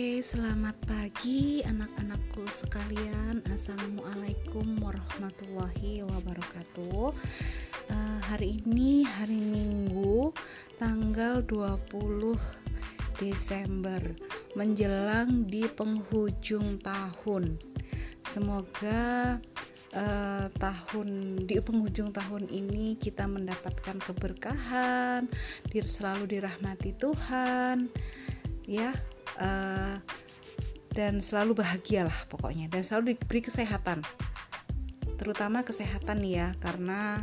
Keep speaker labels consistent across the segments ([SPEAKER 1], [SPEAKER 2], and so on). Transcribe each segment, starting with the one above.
[SPEAKER 1] selamat pagi anak-anakku sekalian. Assalamualaikum warahmatullahi wabarakatuh. Uh, hari ini hari Minggu tanggal 20 Desember menjelang di penghujung tahun. Semoga uh, tahun di penghujung tahun ini kita mendapatkan keberkahan, selalu dirahmati Tuhan, ya uh, dan selalu bahagialah pokoknya. Dan selalu diberi kesehatan. Terutama kesehatan ya karena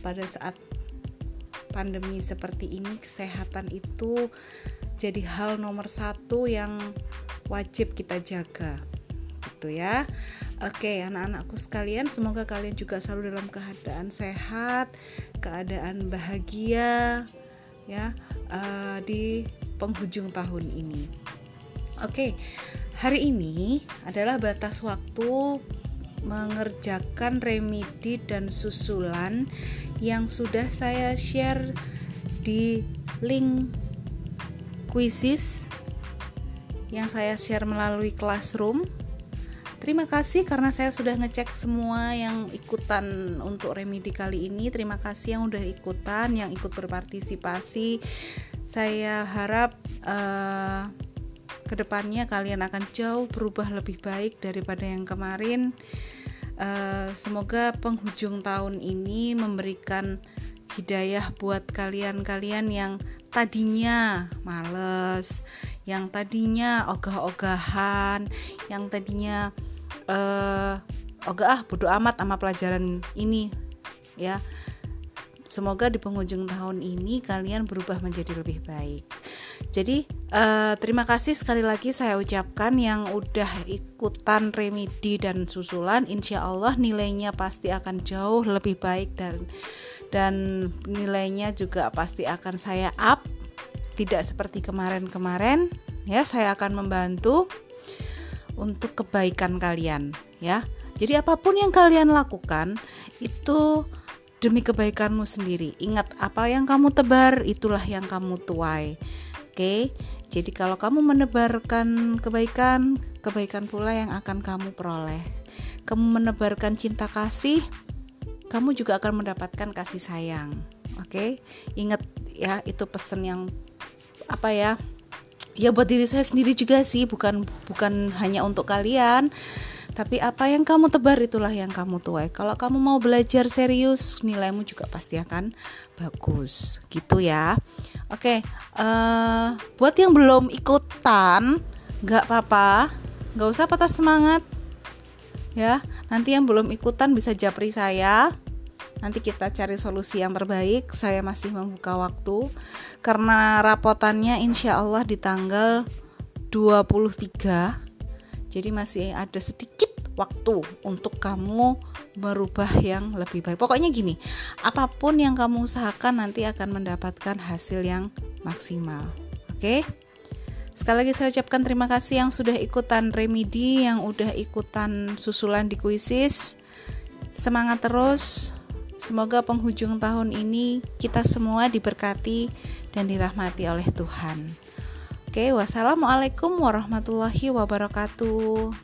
[SPEAKER 1] pada saat pandemi seperti ini kesehatan itu jadi hal nomor satu yang wajib kita jaga. Gitu ya. Oke anak-anakku sekalian semoga kalian juga selalu dalam keadaan sehat keadaan bahagia ya uh, di penghujung tahun ini. Oke, hari ini adalah batas waktu mengerjakan remedi dan susulan yang sudah saya share di link quizzes yang saya share melalui classroom. Terima kasih karena saya sudah ngecek semua yang ikutan untuk remedi kali ini. Terima kasih yang udah ikutan, yang ikut berpartisipasi. Saya harap uh, ke depannya kalian akan jauh berubah lebih baik daripada yang kemarin. Uh, semoga penghujung tahun ini memberikan hidayah buat kalian-kalian yang tadinya males, yang tadinya ogah-ogahan, yang tadinya uh, ogah ah bodo amat sama pelajaran ini ya. Semoga di penghujung tahun ini kalian berubah menjadi lebih baik. Jadi uh, terima kasih sekali lagi saya ucapkan yang udah ikutan remedi dan susulan, insya Allah nilainya pasti akan jauh lebih baik dan dan nilainya juga pasti akan saya up, tidak seperti kemarin-kemarin. Ya, saya akan membantu untuk kebaikan kalian, ya. Jadi apa pun yang kalian lakukan itu demi kebaikanmu sendiri. Ingat apa yang kamu tebar itulah yang kamu tuai. Oke, jadi kalau kamu menebarkan kebaikan, kebaikan pula yang akan kamu peroleh. Kamu menebarkan cinta kasih, kamu juga akan mendapatkan kasih sayang. Oke, ingat ya itu pesan yang apa ya? Ya buat diri saya sendiri juga sih, bukan bukan hanya untuk kalian tapi apa yang kamu tebar itulah yang kamu tuai. Kalau kamu mau belajar serius, nilaimu juga pasti akan bagus. Gitu ya. Oke, uh, buat yang belum ikutan, nggak apa-apa, nggak usah patah semangat. Ya, nanti yang belum ikutan bisa japri saya. Nanti kita cari solusi yang terbaik. Saya masih membuka waktu karena rapotannya insya Allah di tanggal 23 jadi masih ada sedikit waktu untuk kamu merubah yang lebih baik. Pokoknya gini, apa pun yang kamu usahakan nanti akan mendapatkan hasil yang maksimal. Oke? Sekali lagi saya ucapkan terima kasih yang sudah ikutan remedi, yang udah ikutan susulan di kuisis. Semangat terus. Semoga penghujung tahun ini kita semua diberkati dan dirahmati oleh Tuhan. Oke, wassalamualaikum warahmatullahi wabarakatuh.